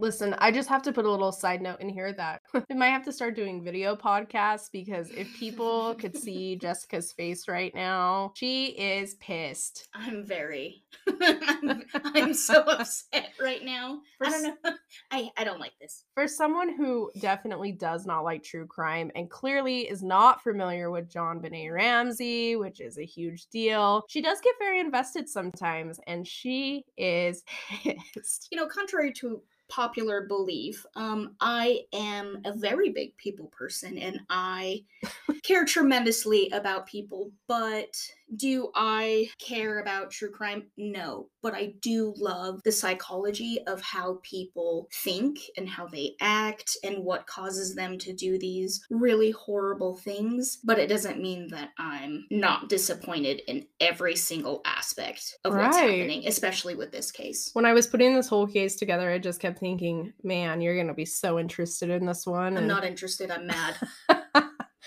Listen, I just have to put a little side note in here that we might have to start doing video podcasts because if people could see Jessica's face right now, she is pissed. I'm very. I'm, I'm so upset right now. For I don't know. I I don't like this. For someone who definitely does not like true crime and clearly is not familiar with JonBenét Ramsey, which is a huge deal, she does get very invested sometimes and she is pissed. You know, contrary to popular belief, um, I am a very big people person and I care tremendously about people, but do I care about true crime? No. But I do love the psychology of how people think and how they act and what causes them to do these really horrible things. But it doesn't mean that I'm not disappointed in every single aspect of what's happening, especially with this case. When I was putting this whole case together, I just kept thinking, man, you're going to be so interested in this one. I'm and- not interested. I'm mad.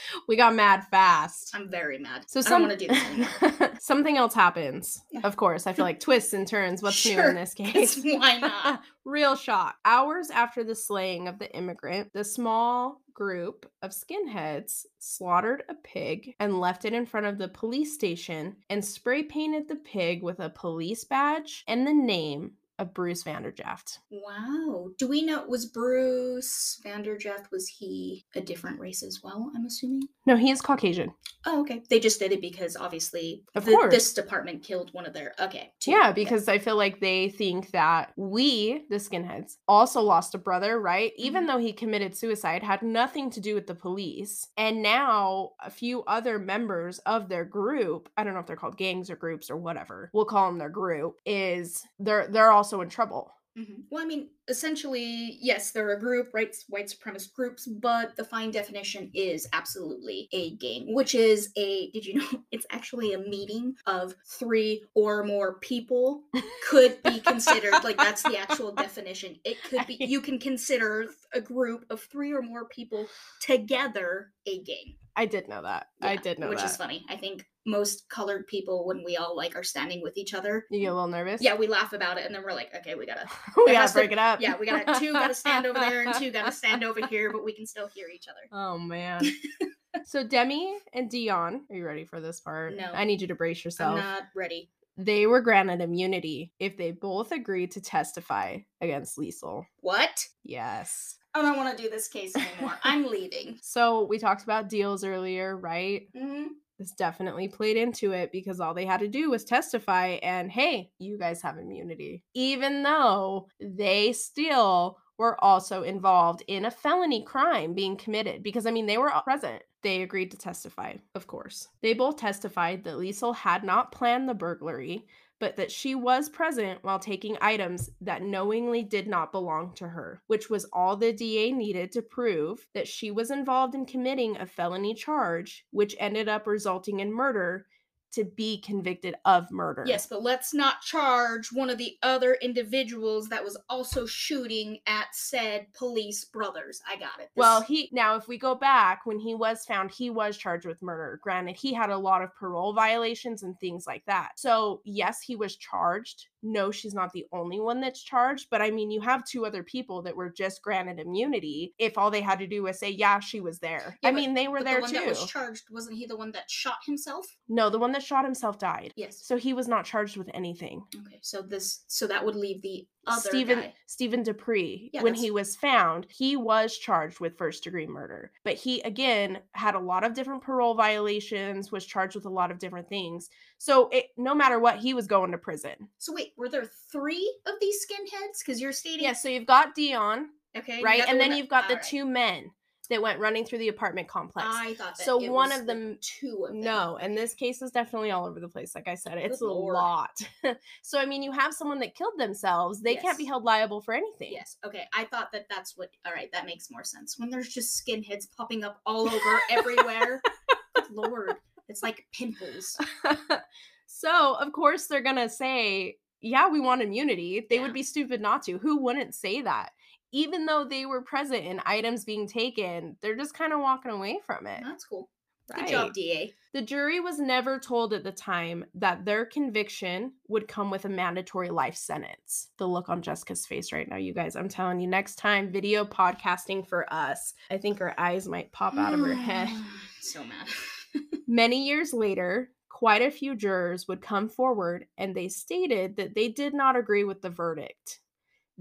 we got mad fast. I'm very mad. So I some, don't want to do this anymore. something else happens. Of course, I feel like twists and turns. What's new in this case? why not? Real shock. Hours after the slaying of the immigrant, the small group of skinheads slaughtered a pig and left it in front of the police station and spray painted the pig with a police badge and the name of Bruce Vanderjaft. Wow. Do we know was Bruce VanderJagt was he a different race as well, I'm assuming? No, he is Caucasian. Oh, okay. They just did it because obviously Of the- course. this department killed one of their okay. two. Yeah, because I feel like they think that we, the skinheads, also lost a brother, right? Even Mhm. though he committed suicide, had nothing to do with the police. And now a few other members of their group, I don't know if they're called gangs or groups or whatever, we'll call them their group, is they're they're also in trouble. Mhm. Well, I mean, essentially, yes, they're a group, right? White supremacist groups, but the fine definition is absolutely a gang, which is a, did you know, it's actually a meeting of three or more people could be considered, like, that's the actual definition. It could be, you can consider a group of three or more people together a gang. I did know that. I did know Which is funny. I think most colored people, when we all, like, are standing with each other, You get a little nervous? yeah, we laugh about it and then we're like, okay, we gotta we gotta has to- break it up. Yeah, we got two got to stand over there and two got to stand over here, but we can still hear each other. Oh man. so Demi and Dion, are you ready for this part? No. I need you to brace yourself. I'm not ready. they were granted immunity if they both agreed to testify against Lisl. What? Yes. I don't want to do this case anymore. I'm leaving. So we talked about deals earlier, right? Mhm. This definitely played into it because all they had to do was testify, and hey, you guys have immunity. Even though they still were also involved in a felony crime being committed, because I mean, they were all present. They agreed to testify, of course. They both testified that Lisl had not planned the burglary, but that she was present while taking items that knowingly did not belong to her, which was all the DA needed to prove that she was involved in committing a felony charge, which ended up resulting in murder to be convicted of murder. Yes, but let's not charge one of the other individuals that was also shooting at said police brothers. I got it. This- Well, he now if we go back when he was found, he was charged with murder. Granted, he had a lot of parole violations and things like that. So, yes, he was charged. No, she's not the only one that's charged, but I mean, you have two other people that were just granted immunity if all they had to do was say, "Yeah, she was there." Yeah, I but- mean, they were there the one too. that was charged wasn't he the one that shot himself? no, the one that shot himself died. Yes. So he was not charged with anything. Okay, so this so that would leave the other Stephen guy. Stephen Dupree, Yeah, when that's- he was found, he was charged with first degree murder. But he again had a lot of different parole violations, was charged with a lot of different things. So it no matter what, he was going to prison. So wait, were there three of these skinheads? Because you're stating Yeah, so you've got Dion, okay, right? And then you've got the alright. two men that went running through the apartment complex. I thought that So one of the them- two of them. No, and this case is definitely all over the place. Like I said, it's Good a lord. lot. so I mean, you have someone that killed themselves; they can't be held liable for anything. Yes. Okay. I thought that that's what. All right. That makes more sense. When there's just skinheads popping up all over everywhere. Lord, it's like pimples. so of course they're gonna say, "Yeah, we want immunity." They Yeah. would be stupid not to. Who wouldn't say that? Even though they were present in items being taken, they're just kind of walking away from it. That's cool. Good job, DA. The jury was never told at the time that their conviction would come with a mandatory life sentence. The look on Jessica's face right now, you guys, I'm telling you, next time video podcasting for us, I think her eyes might pop out of her head. so mad. Many years later, quite a few jurors would come forward and they stated that they did not agree with the verdict.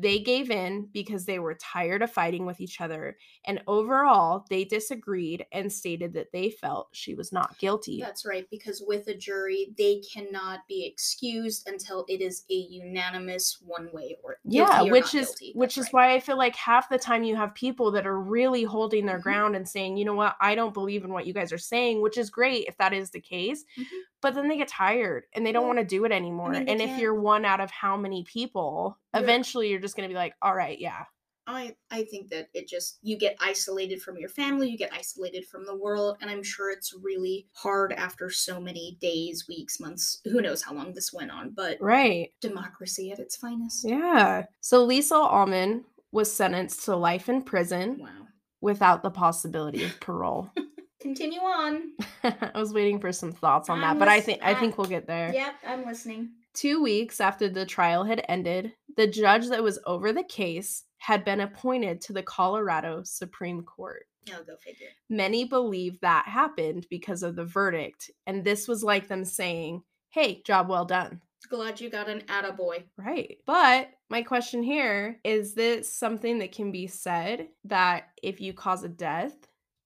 They gave in because they were tired of fighting with each other, and overall, they disagreed and stated that they felt she was not guilty. That's right, because with a jury, they cannot be excused until it is a unanimous one way or yeah, or which not is guilty. which That's is right. why I feel like half the time you have people that are really holding their Mhm. ground and saying, you know what, I don't believe in what you guys are saying, which is great if that is the case. Mhm. But then they get tired and they don't Well, want to do it anymore. mean, and if can't- you're one out of how many people, eventually you're just going to be like, all right, yeah. I I think that it just you get isolated from your family, you get isolated from the world, and I'm sure it's really hard after so many days, weeks, months, who knows how long this went on, but Right. democracy at its finest. Yeah. So Lisl Auman was sentenced to life in prison Wow. without the possibility of parole. Continue on. I was waiting for some thoughts on that, I'm but I think I I- think we'll get there. Yep, I'm listening. Two weeks after the trial had ended, the judge that was over the case had been appointed to the Colorado Supreme Court. Oh, go figure. Many believe that happened because of the verdict, and this was like them saying, Hey, job well done. Glad you got an attaboy. Right. But my question here is this something that can be said that if you cause a death,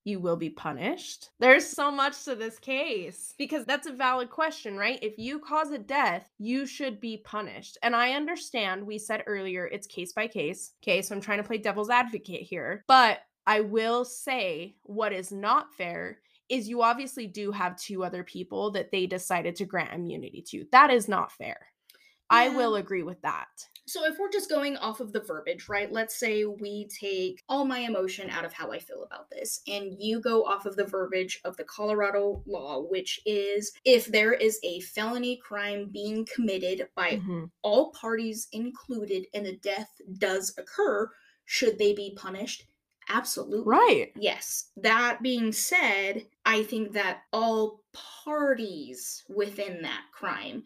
you will be punished? There's so much to this case because that's a valid question, right? If you cause a death, you should be punished. And I understand we said earlier it's case by case. Okay, so I'm trying to play devil's advocate here. But I will say what is not fair is you obviously do have two other people that they decided to grant immunity to. That is not fair. I will agree with that. So if we're just going off of the verbiage, right? Let's say we take all my emotion out of how I feel about this, and you go off of the verbiage of the Colorado law, which is if there is a felony crime being committed by Mhm. all parties included and a death does occur, should they be punished? Absolutely. Right. Yes. That being said, I think that all parties within that crime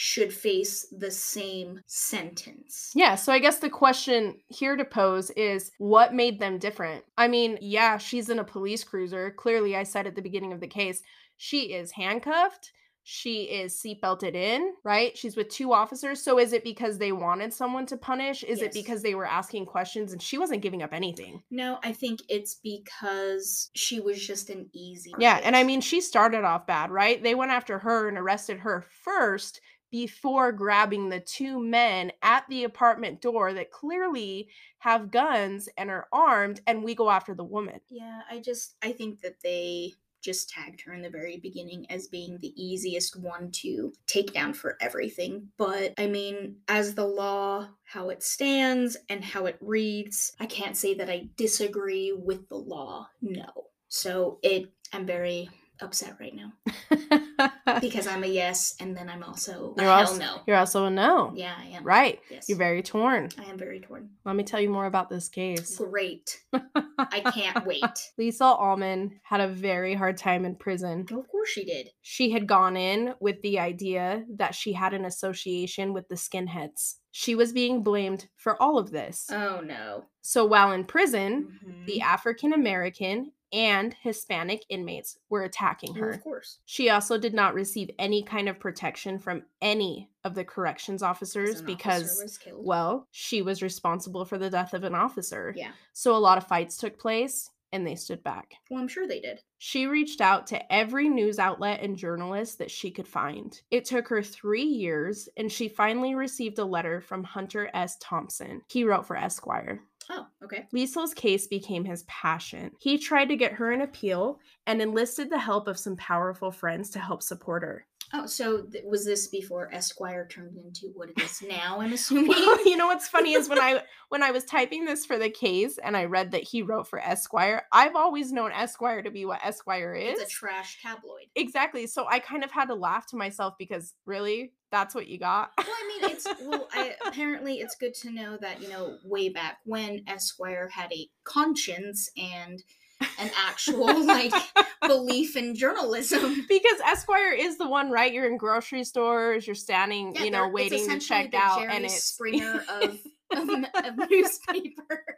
should face the same sentence. Yeah, so I guess the question here to pose is what made them different? I mean, yeah, she's in a police cruiser. Clearly, I said at the beginning of the case, she is handcuffed. She is seatbelted in, right? She's with two officers. So is it because they wanted someone to punish? Is Yes. it because they were asking questions and she wasn't giving up anything? No, I think it's because she was just an easy. Yeah, and I mean, she started off bad, right? They went after her and arrested her first before grabbing the two men at the apartment door that clearly have guns and are armed, and we go after the woman. Yeah, I just I think that they just tagged her in the very beginning as being the easiest one to take down for everything. But I mean, as the law, how it stands and how it reads, I can't say that I disagree with the law. No. So it I'm very upset right now because I'm a yes and then I'm also a You're hell also, no. You're also a no. Yeah, I am. Right. Yes. You're very torn. I am very torn. Let me tell you more about this case. Great. I can't wait. Lisl Auman had a very hard time in prison. Of course she did. She had gone in with the idea that she had an association with the skinheads. She was being blamed for all of this. Oh no. So while in prison, Mhm. the African American and Hispanic inmates were attacking oh, her. of course. She also did not receive any kind of protection from any of the corrections officers because, officer well, she was responsible for the death of an officer. yeah. So a lot of fights took place and they stood back. Well, I'm sure they did. She reached out to every news outlet and journalist that she could find. It took her three years, and she finally received a letter from Hunter S. Thompson. He wrote for Esquire. Oh, okay. Lisl's case became his passion. He tried to get her an appeal and enlisted the help of some powerful friends to help support her. Oh, so th- was this before Esquire turned into what it is now? I'm assuming. Well, you know what's funny is when I when I was typing this for the case and I read that he wrote for Esquire, I've always known Esquire to be what Esquire is. it's a trash tabloid. Exactly. So I kind of had to laugh to myself because really, that's what you got. Well, I mean, it's well. I, apparently, it's good to know that you know way back when Esquire had a conscience and an actual like belief in journalism. because Esquire is the one, right? You're in grocery stores, you're standing, Yeah, you know, waiting to check out, Jerry and it's Springer of, of, of newspapers.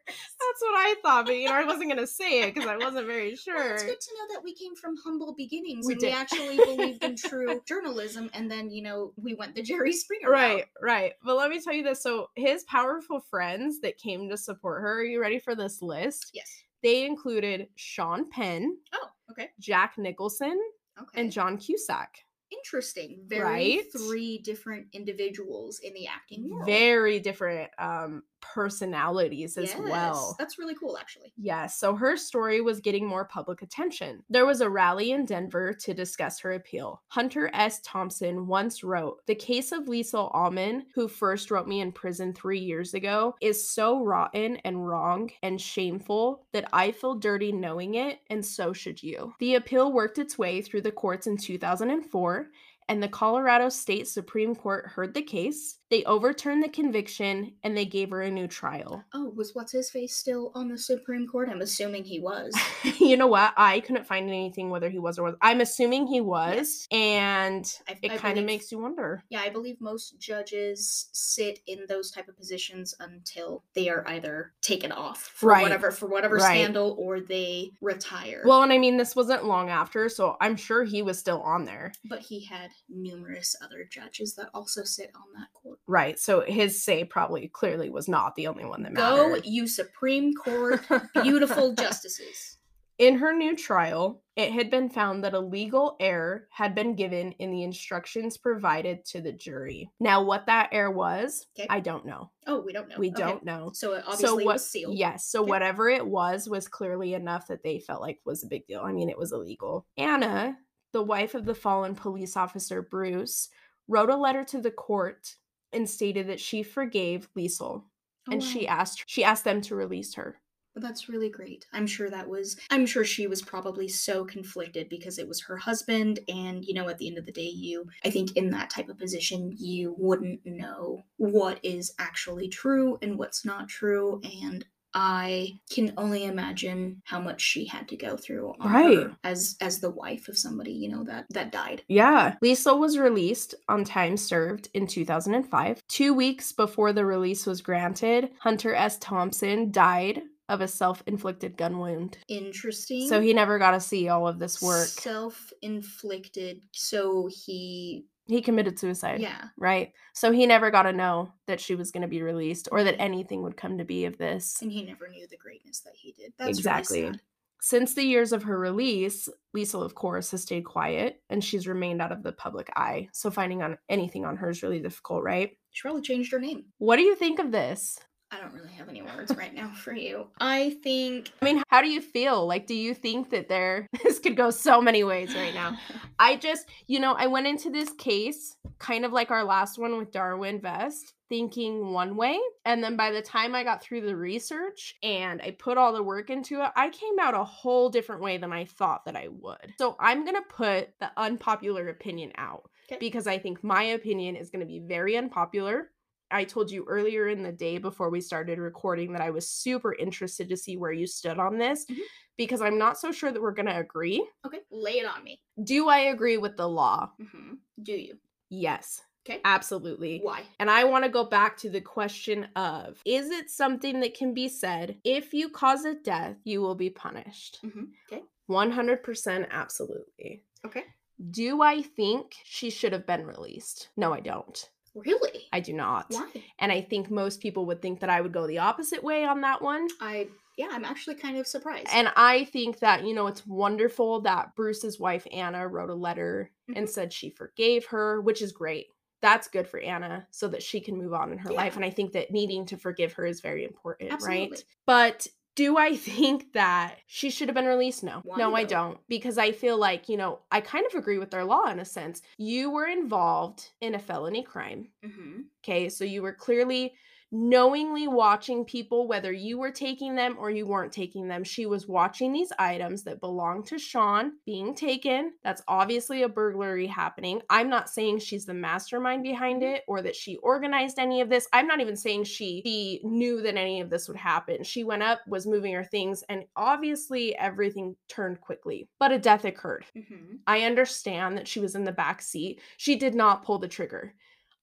That's what I thought, but you know, I wasn't gonna say it because I wasn't very Well, sure. it's good to know that we came from humble beginnings We and did. we actually believed in true journalism, and then you know we went the Jerry Springer Right, route. right. But let me tell you this. So his powerful friends that came to support her, are you ready for this list? Yes. They included Sean Penn, Oh, okay. Jack Nicholson, Okay. and John Cusack. Interesting. Very Right? three different individuals in the acting world. Very different um personalities as well. Yes, That's really cool, actually. Yes, so her story was getting more public attention. There was a rally in Denver to discuss her appeal. Hunter S. Thompson once wrote The case of Lisl Auman, who first wrote me in prison three years ago, is so rotten and wrong and shameful that I feel dirty knowing it, and so should you. The appeal worked its way through the courts in 2004 and the Colorado State Supreme Court heard the case. They overturned the conviction and they gave her a new trial. Oh, was what's his face still on the Supreme Court? I'm assuming he was. you know what? I couldn't find anything whether he was or was. I'm assuming he was, Yes. and I- it kind of makes you wonder. Yeah, I believe most judges sit in those type of positions until they are either taken off for Right. whatever for whatever Right. scandal or they retire. Well, and I mean, this wasn't long after, so I'm sure he was still on there. but he had numerous other judges that also sit on that court. Right. So his say probably clearly was not the only one that Go, mattered. you Supreme Court beautiful justices. In her new trial, it had been found that a legal error had been given in the instructions provided to the jury. Now, what that error was, Okay. I don't know. Oh, we don't know. We Okay. don't know. So it obviously what, was sealed. Yes. So Okay. whatever it was was clearly enough that they felt like was a big deal. I mean, it was illegal. Anna, the wife of the fallen police officer Bruce, wrote a letter to the court and stated that she forgave Lisl Oh, and she asked she asked them to release her. But that's really great. I'm sure that was I'm sure she was probably so conflicted because it was her husband and you know at the end of the day you I think in that type of position you wouldn't know what is actually true and what's not true and I can only imagine how much she had to go through on Right. her as as the wife of somebody, you know, that that died. Yeah. Lisl was released on time served in 2005. Two weeks before the release was granted, Hunter S. Thompson died of a self inflicted gun wound. Interesting. So he never got to see all of this work. self-inflicted so he He committed suicide. yeah Right. So he never got to know that she was going to be released or that anything would come to be of this. and he never knew the greatness that he did. That's Exactly. Really. Since the years of her release, Lisl, of course, has stayed quiet and she's remained out of the public eye. So finding on anything on her is really difficult, right? She probably changed her name. What do you think of this? I don't really have any words right now for you. I think I mean, how do you feel? Like, do you think that there, this could go so many ways right now? I just, you know, I went into this case kind of like our last one with Darwin Vest, thinking one way. And then by the time I got through the research and I put all the work into it, I came out a whole different way than I thought that I would. So I'm going to put the unpopular opinion out Okay. because I think my opinion is going to be very unpopular. I told you earlier in the day before we started recording that I was super interested to see where you stood on this Mhm. because I'm not so sure that we're going to agree. okay, lay it on me. Do I agree with the law? hmm Do you? Yes, Okay. absolutely. Why? And I want to go back to the question of is it something that can be said if you cause a death, you will be punished? hmm Okay. 100% absolutely. Okay. Do I think she should have been released? No, I don't. Really? I do not. Why? And I think most people would think that I would go the opposite way on that one. I yeah, I'm actually kind of surprised. And I think that, you know, it's wonderful that Bruce's wife, Anna, wrote a letter and Mhm. said she forgave her, which is great. That's good for Anna so that she can move on in her life. And I think that needing to forgive her is very important, right? But do I think that she should have been released? No. Why, no, I don't. Because I feel like, you know, I kind of agree with their law in a sense. You were involved in a felony crime. hmm Okay. So you were clearly knowingly watching people, whether you were taking them or you weren't taking them. She was watching these items that belonged to Sean being taken. That's obviously a burglary happening. I'm not saying she's the mastermind behind Mhm. it or that she organized any of this. I'm not even saying she, she knew that any of this would happen. She went up, was moving her things, and obviously everything turned quickly. But a death occurred. hmm I understand that she was in the back seat. She did not pull the trigger.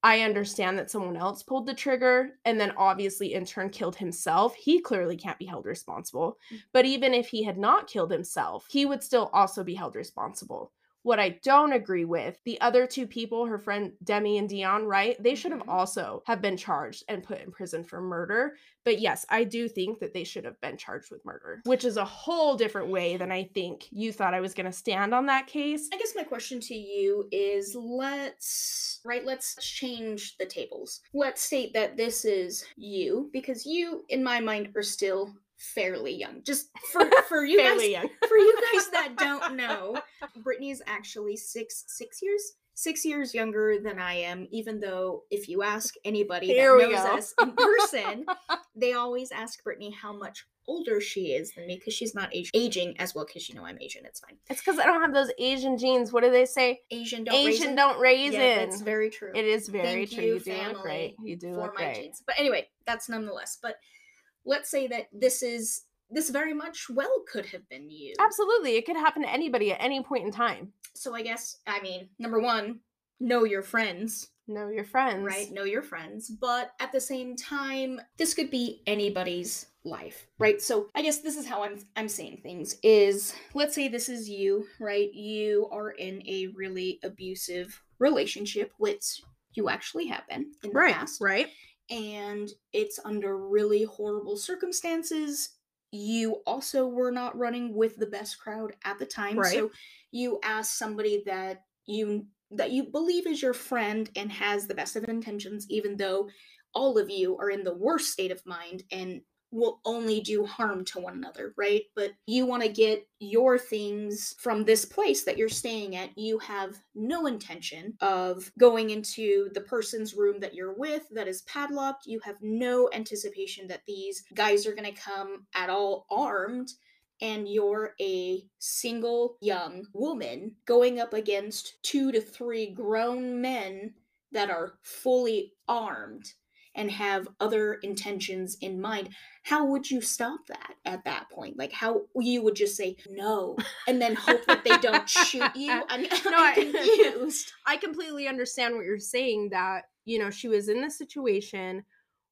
I understand that someone else pulled the trigger and then obviously in turn killed himself. He clearly can't be held responsible. Mm. But even if he had not killed himself, he would still also be held responsible. What I don't agree with, the other two people, her friend Demi and Dion, right? They should have Mhm. also have been charged and put in prison for murder. But yes, I do think that they should have been charged with murder, which is a whole different way than I think you thought I was going to stand on that case. I guess my question to you is let's right let's change the tables. Let's state that this is you because you in my mind are still fairly young. Just for for you guys young. for you guys that don't know, Brittany is actually six six years six years younger than I am. Even though if you ask anybody Here that knows go. us in person, they always ask Brittany how much older she is than me because she's not age- aging as well. Because you know I'm Asian, it's fine. It's because I don't have those Asian genes. What do they say? Asian don't Asian raisin. don't raisin. Yeah, that's very true. it is very Thank true. you, You, do look great. You do for look my great. genes. But anyway, that's nonetheless. But let's say that this is this very much well could have been you. Absolutely. It could happen to anybody at any point in time. So I guess I mean number one, know your friends. Know your friends. right know your friends but at the same time this could be anybody's life right so i guess this is how i'm i'm seeing things is let's say this is you right you are in a really abusive relationship which you actually have been in the Right. past Right. And it's under really horrible circumstances you also were not running with the best crowd at the time Right. so you ask somebody that you that you believe is your friend and has the best of intentions even though all of you are in the worst state of mind and will only do harm to one another right? But you want to get your things from this place that you're staying at. You have no intention of going into the person's room that you're with that is padlocked. You have no anticipation that these guys are going to come at all armed and you're a single young woman going up against two to three grown men that are fully armed and have other intentions in mind how would you stop that at that point? Like how you would just say no and then hope that they don't shoot you i mean No, i'm I- confused. I completely understand what you're saying that, you know, she was in this situation,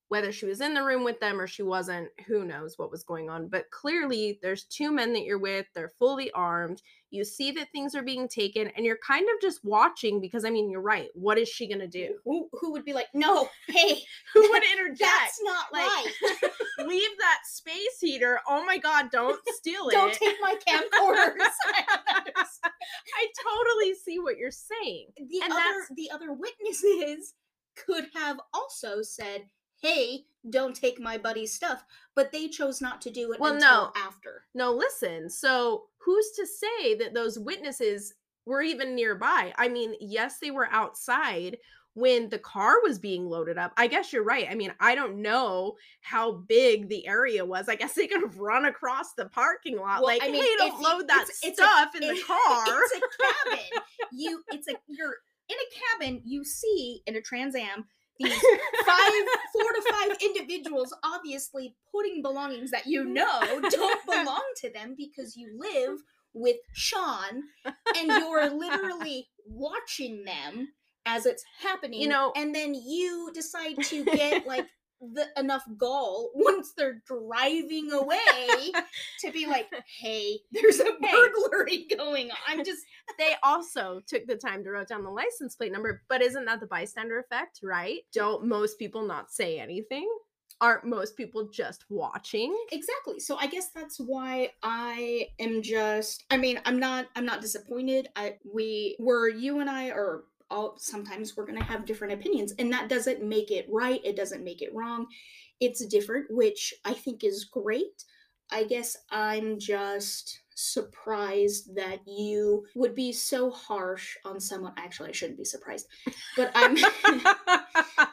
whether she was in the room with them or she wasn't, who knows what was going on. But clearly, there's two men that you're with, they're fully armed. You see that things are being taken, and you're kind of just watching because, I mean, you're right. What is she going to do? who, who would be like no hey Who would interject? that's not Like, right Leave that space heater. Oh my God, don't steal it. don't take my camcorders I. I totally see what you're saying. the And other that's- the other witnesses could have also said, "Hey, don't take my buddy's stuff," but they chose not to do it Well, until no. after. No, listen. So, who's to say that those witnesses were even nearby? I mean, yes, they were outside when the car was being loaded up. I guess you're right. I mean, I don't know how big the area was. I guess they could have run across the parking lot Well, like, I mean, "Hey, don't you- load that it's- it's a- stuff in the car." it's a cabin. You, it's a you're in a cabin. You see in a Trans Am these five, four to five individuals obviously putting belongings that you know don't belong to them because you live with Sean and you're literally watching them as it's happening. You know- and then you decide to get like the enough gall once they're driving away to be like, hey, there's a burglary going on. I'm just they also took the time to write down the license plate number, but isn't that the bystander effect, right? Don't most people not say anything? Aren't most people just watching? exactly. So I guess that's why I am just I mean, I'm not I'm not disappointed. I we were you and I are all sometimes we're gonna have different opinions, and that doesn't make it right, it doesn't make it wrong. It's different, which I think is great. I guess I'm just surprised that you would be so harsh on someone. Actually, I shouldn't be surprised, but I'm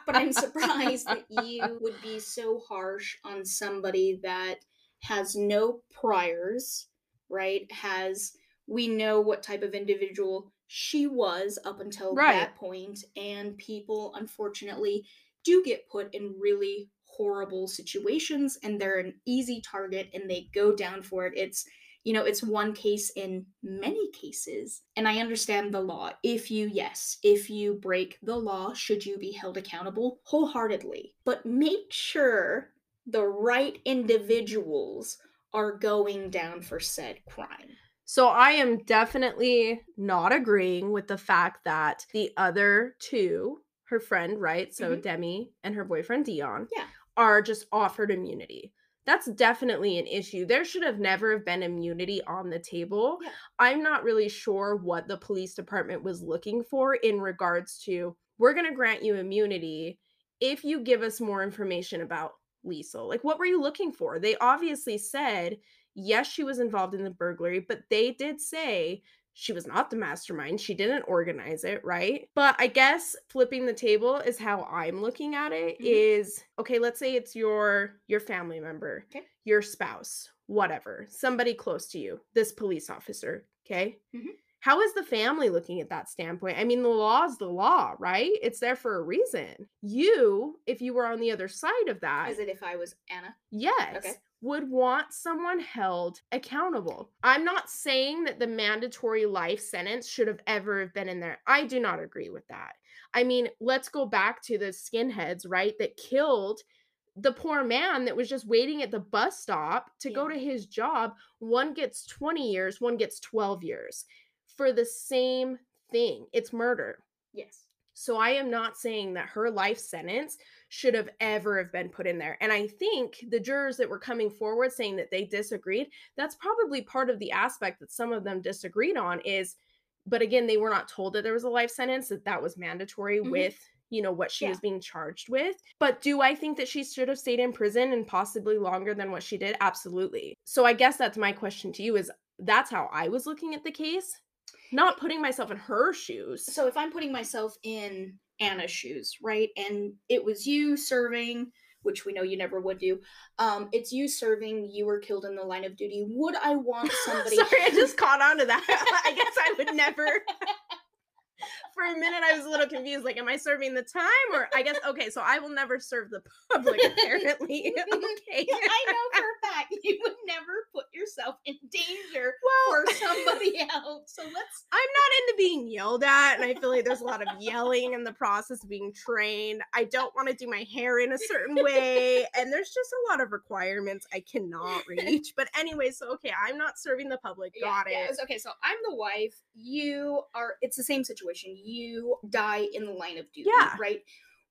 but I'm surprised that you would be so harsh on somebody that has no priors, right? Has we know what type of individual she was up until Right. that point, and people unfortunately do get put in really horrible situations and they're an easy target and they go down for it. It's you know, it's one case in many cases. And I understand the law. If you, yes, if you break the law, should you be held accountable wholeheartedly? But make sure the right individuals are going down for said crime. So I am definitely not agreeing with the fact that the other two, her friend, right? So Mhm. Demi and her boyfriend Dion, Yeah. are just offered immunity. That's definitely an issue. There should have never have been immunity on the table. Yeah. I'm not really sure what the police department was looking for in regards to we're going to grant you immunity if you give us more information about Lisl. Like what were you looking for? They obviously said yes, she was involved in the burglary, but they did say she was not the mastermind. She didn't organize it, right? But I guess flipping the table is how I'm looking at it. Mhm. Is okay, let's say it's your your family member, Okay. your spouse, whatever, somebody close to you, this police officer, okay? Mhm. How is the family looking at that standpoint? I mean, the law is the law, right? It's there for a reason. You, if you were on the other side of that, is it if I was Anna. yes Okay. would want someone held accountable i'm not saying that the mandatory life sentence should have ever have been in there i do not agree with that i mean let's go back to the skinheads right that killed the poor man that was just waiting at the bus stop to go to his job one gets 20 years one gets 12 years for the same thing it's murder Yes. so I am not saying that her life sentence should have ever have been put in there. And I think the jurors that were coming forward saying that they disagreed, that's probably part of the aspect that some of them disagreed on is but again, they were not told that there was a life sentence that that was mandatory Mhm. with you know what she Yeah. was being charged with. But do I think that she should have stayed in prison and possibly longer than what she did? Absolutely. So I guess that's my question to you is that's how I was looking at the case, not putting myself in her shoes. So if I'm putting myself in Anna's shoes, right? And it was you serving, which we know you never would do. Um, it's you serving, you were killed in the line of duty. Would I want somebody Sorry, I just caught on to that. I guess I would never. For a minute, I was a little confused. Like, am I serving the time, or I guess okay? So I will never serve the public. Apparently, okay. I know for a fact you would never put yourself in danger Well, for somebody else. So let's I'm not into being yelled at, and I feel like there's a lot of yelling in the process of being trained. I don't want to do my hair in a certain way, and there's just a lot of requirements I cannot reach. But anyway, so okay, I'm not serving the public. Got yeah, it. it's- Okay, so I'm the wife. You are. It's the same situation. You die in the line of duty. Yeah. Right.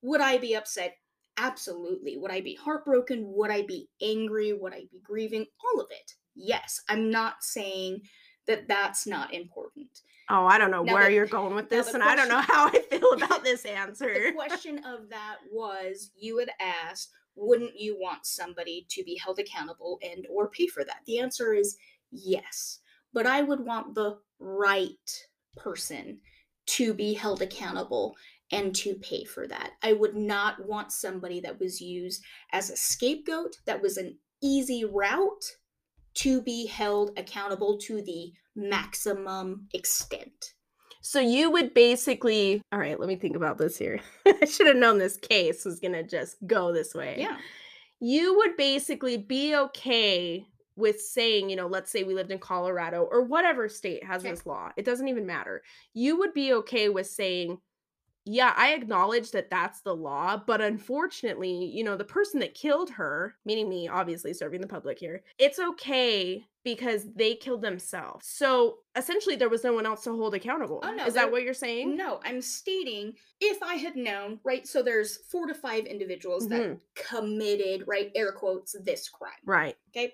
Would I be upset? Absolutely. Would I be heartbroken? Would I be angry? Would I be grieving? All of it. Yes. I'm not saying that that's not important. Oh, I don't know Now where the- you're going with this, and I don't know how I feel about this answer. The question of that was you had asked, wouldn't you want somebody to be held accountable and or pay for that? The answer is yes. But I would want the right person to be held accountable and to pay for that. I would not want somebody that was used as a scapegoat, that was an easy route to be held accountable to the maximum extent. So you would basically, all right, let me think about this here. I should have known this case was going to just go this way. Yeah. You would basically be okay with saying, you know, let's say we lived in Colorado or whatever state has Okay. this law. It doesn't even matter. You would be okay with saying, yeah, I acknowledge that that's the law, but unfortunately, you know, the person that killed her, meaning me, obviously serving the public here, it's okay because they killed themselves. So essentially, there was no one else to hold accountable. Oh, no, Is that what you're saying? No, I'm stating if I had known, right? So there's four to five individuals that Mhm. committed, right, air quotes, this crime. Right. Okay.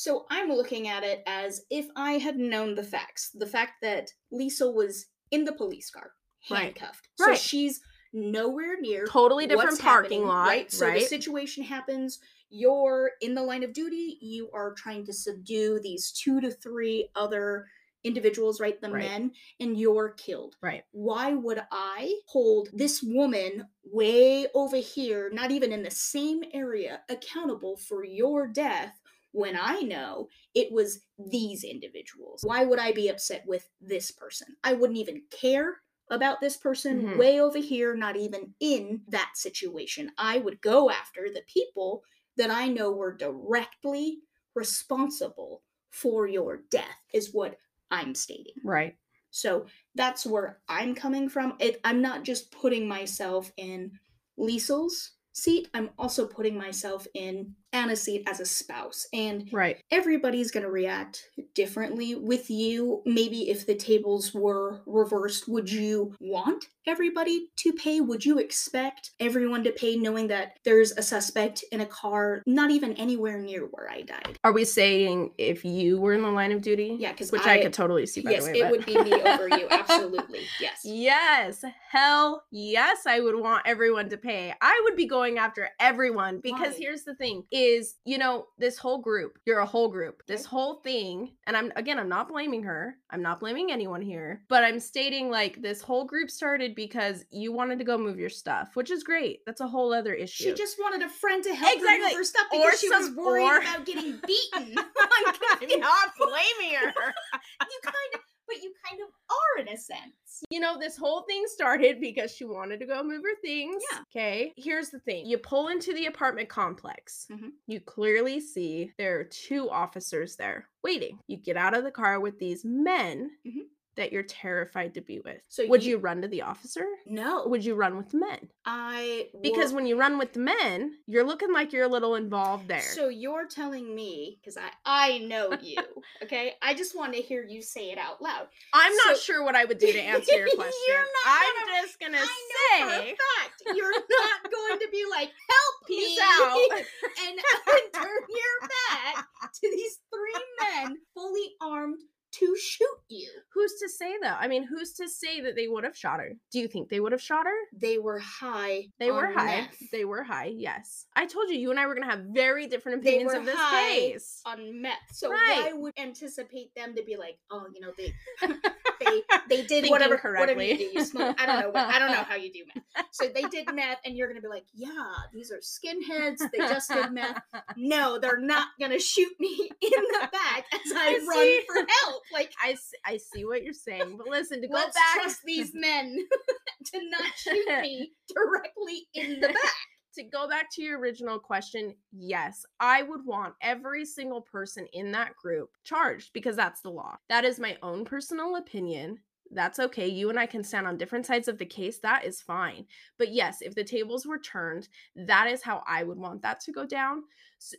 So I'm looking at it as if I had known the facts, the fact that Lisl was in the police car, handcuffed. Right. So Right. she's nowhere near Totally different parking lot. right? So right? the situation happens. you're in the line of duty, you are trying to subdue these two to three other individuals, right? The Right. men, and you're killed. Right. Why would I hold this woman way over here, not even in the same area, accountable for your death when I know it was these individuals? Why would I be upset with this person? I wouldn't even care about this person Mhm. way over here, not even in that situation. I would go after the people that I know were directly responsible for your death, is what I'm stating. Right. So that's where I'm coming from. It, I'm not just putting myself in Lisl's seat, I'm also putting myself in Seat as a spouse. And Right. everybody's going to react differently with you. Maybe if the tables were reversed, would you want everybody to pay? Would you expect everyone to pay knowing that there's a suspect in a car not even anywhere near where I died? Are we saying if you were in the line of duty? Yeah, because Which I, could totally see by yes, the way. it but- would be me over you. Absolutely. Yes. Yes, hell yes, I would want everyone to pay. I would be going after everyone because Why? here's the thing is, you know, this whole group, you're a whole group. This whole thing, and I'm again, I'm not blaming her. I'm not blaming anyone here, but I'm stating like this whole group started because you wanted to go move your stuff, which is great. That's a whole other issue. She just wanted a friend to help her move her stuff Or because she was worried or- about getting beaten. I'm not blaming her. you kind of, but you kind of are in a sense. you know, this whole thing started because she wanted to go move her things. Yeah. Okay. Here's the thing you pull into the apartment complex, Mhm. you clearly see there are two officers there waiting. You get out of the car with these men Mhm. That you're terrified to be with. So would you- you run to the officer? No, would you run with the men? I Because when you run with the men, you're looking like you're a little involved there. So you're telling me because I I know you, okay? I just want to hear you say it out loud. I'm not sure what I would do to answer your You're question. not I'm gonna- just gonna I know for a say fact you're not going to be like help me out. and, and turn your back to these three men fully armed to shoot you. Who's to say though? I mean, who's to say that they would have shot her? Do you think they would have shot her? They were high. They were high. meth. They were high. Yes, I told you. You and I were gonna have very different opinions of this case. on meth. So Right. why would anticipate them to be like, oh, you know, they they they did Thinking whatever whatever correctly. you do. You smoke. I don't know. What, I don't know how you do meth. So they did meth, and you're gonna be like, yeah, these are skinheads. They just did meth. No, they're not gonna shoot me in the back as I, I run see. for help. Like, I I see what you're saying, but listen, to go let's back trust these men to not shoot me directly in the back. To go back to your original question, yes, I would want every single person in that group charged because that's the law. That is my own personal opinion. That's okay. You and I can stand on different sides of the case. That is fine. But yes, if the tables were turned, that is how I would want that to go down.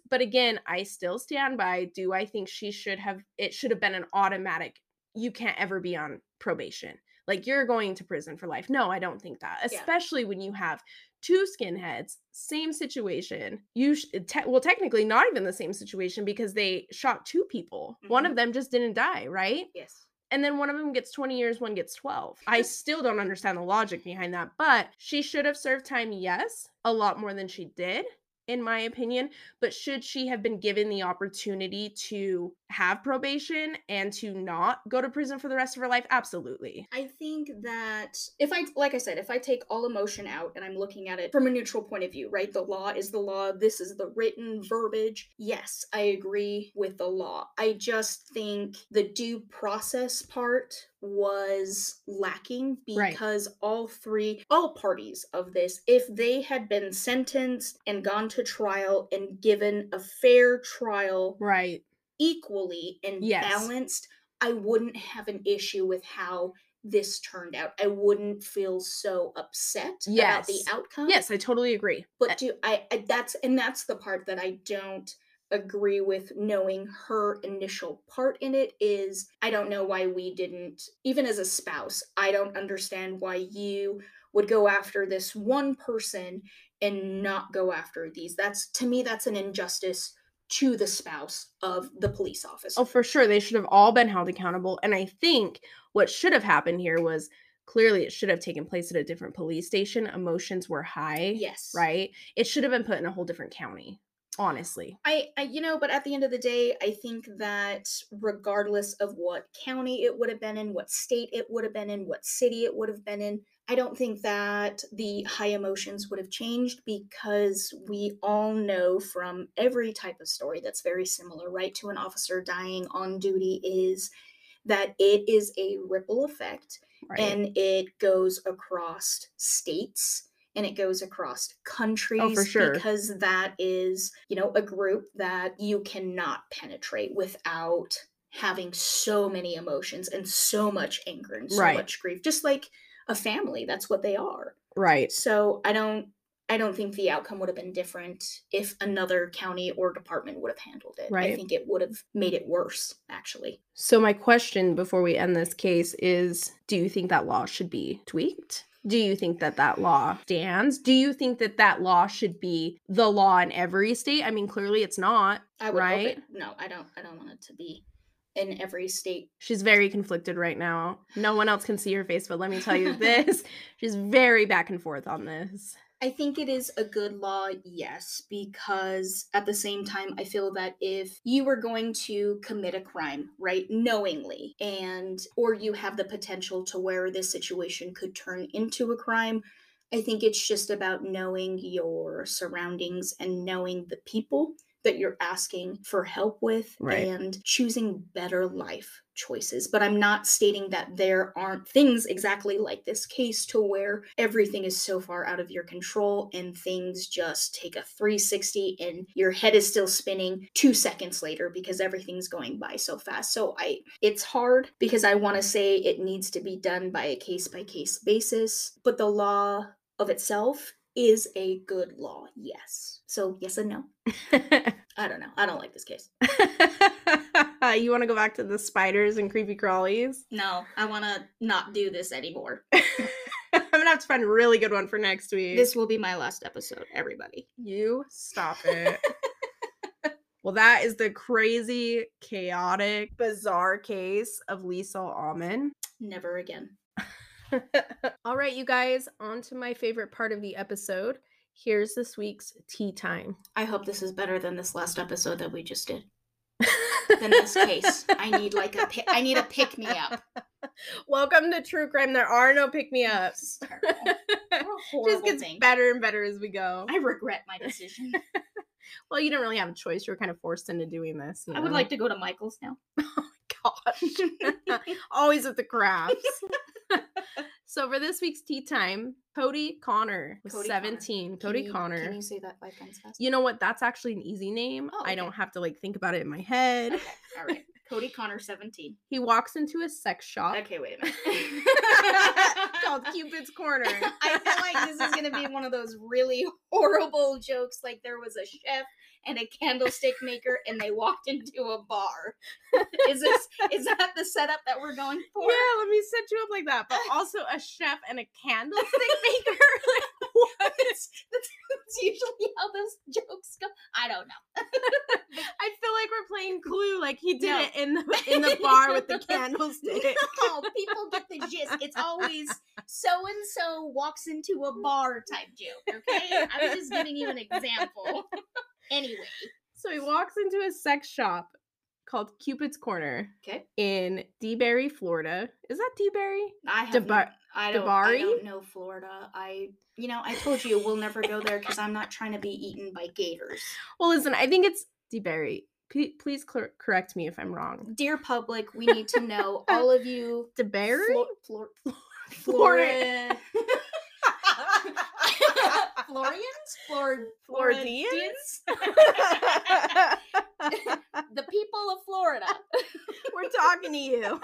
But again, I still stand by do I think she should have, it should have been an automatic, you can't ever be on probation. Like you're going to prison for life. No, I don't think that. Yeah. Especially when you have two skinheads, same situation. You sh- te- well, technically not even the same situation because they shot two people. One of Mhm. them just didn't die, right? Yes. And then one of them gets 20 years, one gets 12. I still don't understand the logic behind that, but she should have served time, yes, a lot more than she did, in my opinion. But should she have been given the opportunity to have probation and to not go to prison for the rest of her life? Absolutely. I think that if I, like I said, if I take all emotion out and I'm looking at it from a neutral point of view, right? The law is the law. This is the written verbiage. Yes, I agree with the law. I just think the due process part was lacking Right. because all three, all parties of this, if they had been sentenced and gone to trial and given a fair trial Right. equally and Yes. balanced, I wouldn't have an issue with how this turned out. I wouldn't feel so upset about the outcome. Yes, I totally agree. But do I, I that's and that's the part that I don't agree with knowing her initial part in it is I don't know why we didn't even as a spouse, I don't understand why you would go after this one person and not go after these. That's to me that's an injustice to the spouse of the police officer. Oh, for sure. They should have all been held accountable. And I think what should have happened here was clearly it should have taken place at a different police station. Emotions were high. yes. Right. It should have been put in a whole different county honestly. I, I, you know, but at the end of the day, I think that regardless of what county it would have been in, what state it would have been in, what city it would have been in, I don't think that the high emotions would have changed because we all know from every type of story that's very similar, right, to an officer dying on duty is that it is a ripple effect Right. and it goes across states and it goes across oh, countries sure. because that is you know a group that you cannot penetrate without having so many emotions and so much anger and so Right. much grief just like a family that's what they are right. so i don't i don't think the outcome would have been different if another county or department would have handled it right i think it would have made it worse actually So my question before we end this case is do you think that law should be tweaked? Do you think that that law stands? Do you think that that law should be the law in every state? I mean, clearly it's not. i would hope Right. it, no i don't i don't want it to be in every state She's very conflicted right now. No one else can see her face, but let me tell you this. She's very back and forth on this. I think it is a good law, yes, because at the same time, I feel that if you were going to commit a crime, right, knowingly, and or you have the potential to where this situation could turn into a crime, I think it's just about knowing your surroundings and knowing the people that you're asking for help with Right. and choosing better life choices. But I'm not stating that there aren't things exactly like this case to where everything is so far out of your control and things just take a 360 and your head is still spinning 2 seconds later because everything's going by so fast. So I it's hard because I want to say it needs to be done by a case by case basis, but the law of itself is a good law. Yes. So yes and no. I don't know. I don't like this case. you want to go back to the spiders and creepy crawlies? No, I want to not do this anymore. I'm gonna have to find a really good one for next week. This will be my last episode, everybody. You stop it. well, that is the crazy, chaotic, bizarre case of Lisl Auman. Never again. All right, you guys, on to my favorite part of the episode. Here's this week's tea time. I hope this is better than this last episode that we just did. Than this case. I need like a pi- I need a pick me up. Welcome to True Crime. There are no pick me ups. What a horrible Just gets thing. better and better as we go. I regret my decision. well, you didn't really have a choice. You were kind of forced into doing this. you I would like to go to Michael's now. Oh my gosh. Always at the crafts. So for this week's tea time, Cody Connor was Cody Connor. 17. Can Cody you- Connor. Can you say that five times fast? You know what? That's actually an easy name. Oh, I don't have to like think about it in my head. Okay, all right. Cody Connor, 17. He walks into a sex shop Okay, wait a minute. called Cupid's Corner. I feel like this is going to be one of those really horrible jokes. Like there was a chef and a candlestick maker, and they walked into a bar. is this is that the setup that we're going for? Yeah, let me set you up like that. But also a chef and a candlestick maker. what? that's, that's, that's usually how those jokes go. I don't know. I feel like we're playing Clue. Like he did No. it in the in the bar with the candlestick. No, people get the gist. It's always so and so walks into a bar type joke. Okay, I was just giving you an example. anyway, So he walks into a sex shop called Cupid's Corner okay. in DeBary, Florida. Is that DeBary? I have. Debar- I don't. I don't know Florida. I. You know, I told you we'll never go there because I'm not trying to be eaten by gators. Well, listen, I think it's DeBary. P- please cor- correct me if I'm wrong. Dear public, we need to know all of you. DeBary? Flor- Flor- Florida. Floridians? Floridians? Flor- Floridians? the people of Florida. We're talking to you.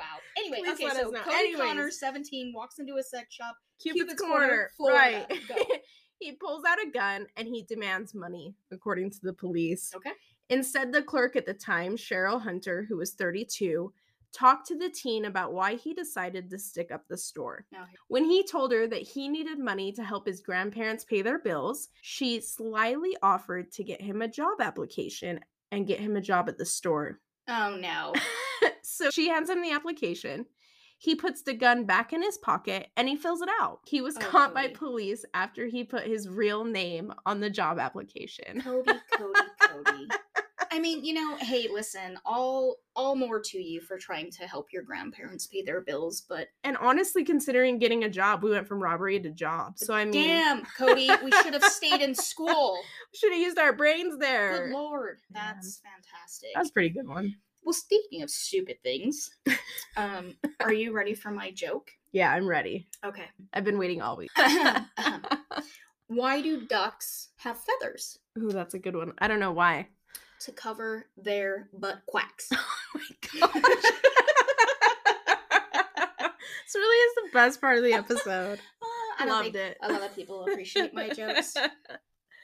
Wow. Anyway, Please okay, so. Cody Connor, 17, walks into a sex shop. Cupid's, Cupid's Corner, Florida. right? He pulls out a gun and he demands money, according to the police. Okay. Instead, the clerk at the time, Cheryl Hunter, who was 32, talked to the teen about why he decided to stick up the store. When he told her that he needed money to help his grandparents pay their bills, she slyly offered to get him a job application and get him a job at the store. Oh no. so she hands him the application. He puts the gun back in his pocket and he fills it out. He was Oh, caught by police after he put his real name on the job application. Cody, Cody, Cody. I mean, you know, hey, listen, all all more to you for trying to help your grandparents pay their bills, but And honestly, considering getting a job, we went from robbery to job. So I mean, damn, Cody, we should have stayed in school. We should have used our brains there. Good lord, that's fantastic. That's a pretty good one. Well, speaking of stupid things, um, are you ready for my joke? Yeah, I'm ready. Okay. I've been waiting all week. Why do ducks have feathers? Ooh, that's a good one. I don't know why. To cover their butt quacks. Oh my gosh. this really is the best part of the episode. Uh, I Loved think it. a lot of people appreciate my jokes.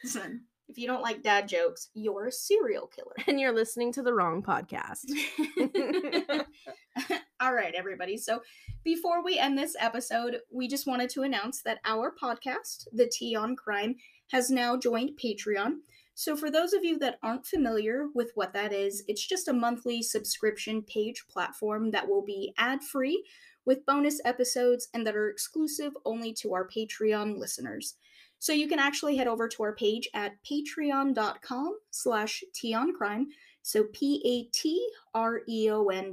Listen, if you don't like dad jokes, you're a serial killer. and you're listening to the wrong podcast. All right, everybody. So before we end this episode, we just wanted to announce that our podcast, The Tea on Crime, has now joined Patreon. So for those of you that aren't familiar with what that is, it's just a monthly subscription page platform that will be ad-free with bonus episodes and that are exclusive only to our Patreon listeners. So you can actually head over to our page at patreon.com slash crime. So P-A-T-R-E-O-N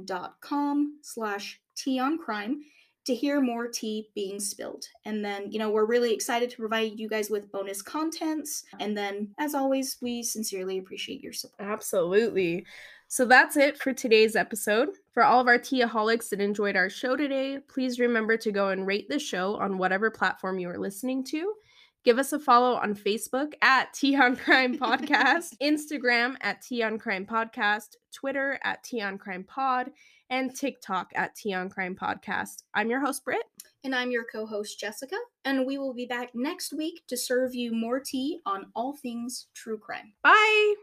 dot com slash on crime to hear more tea being spilled. And then, you know, we're really excited to provide you guys with bonus contents. And then, as always, we sincerely appreciate your support. Absolutely. So that's it for today's episode. For all of our Teaholics that enjoyed our show today, please remember to go and rate the show on whatever platform you are listening to. Give us a follow on Facebook at Tea on Crime Podcast, Instagram at Tea on Crime Podcast, Twitter at Tea on Crime Pod, and TikTok at Tea on Crime Podcast. I'm your host, Britt. And I'm your co host, Jessica. And we will be back next week to serve you more tea on all things true crime. Bye.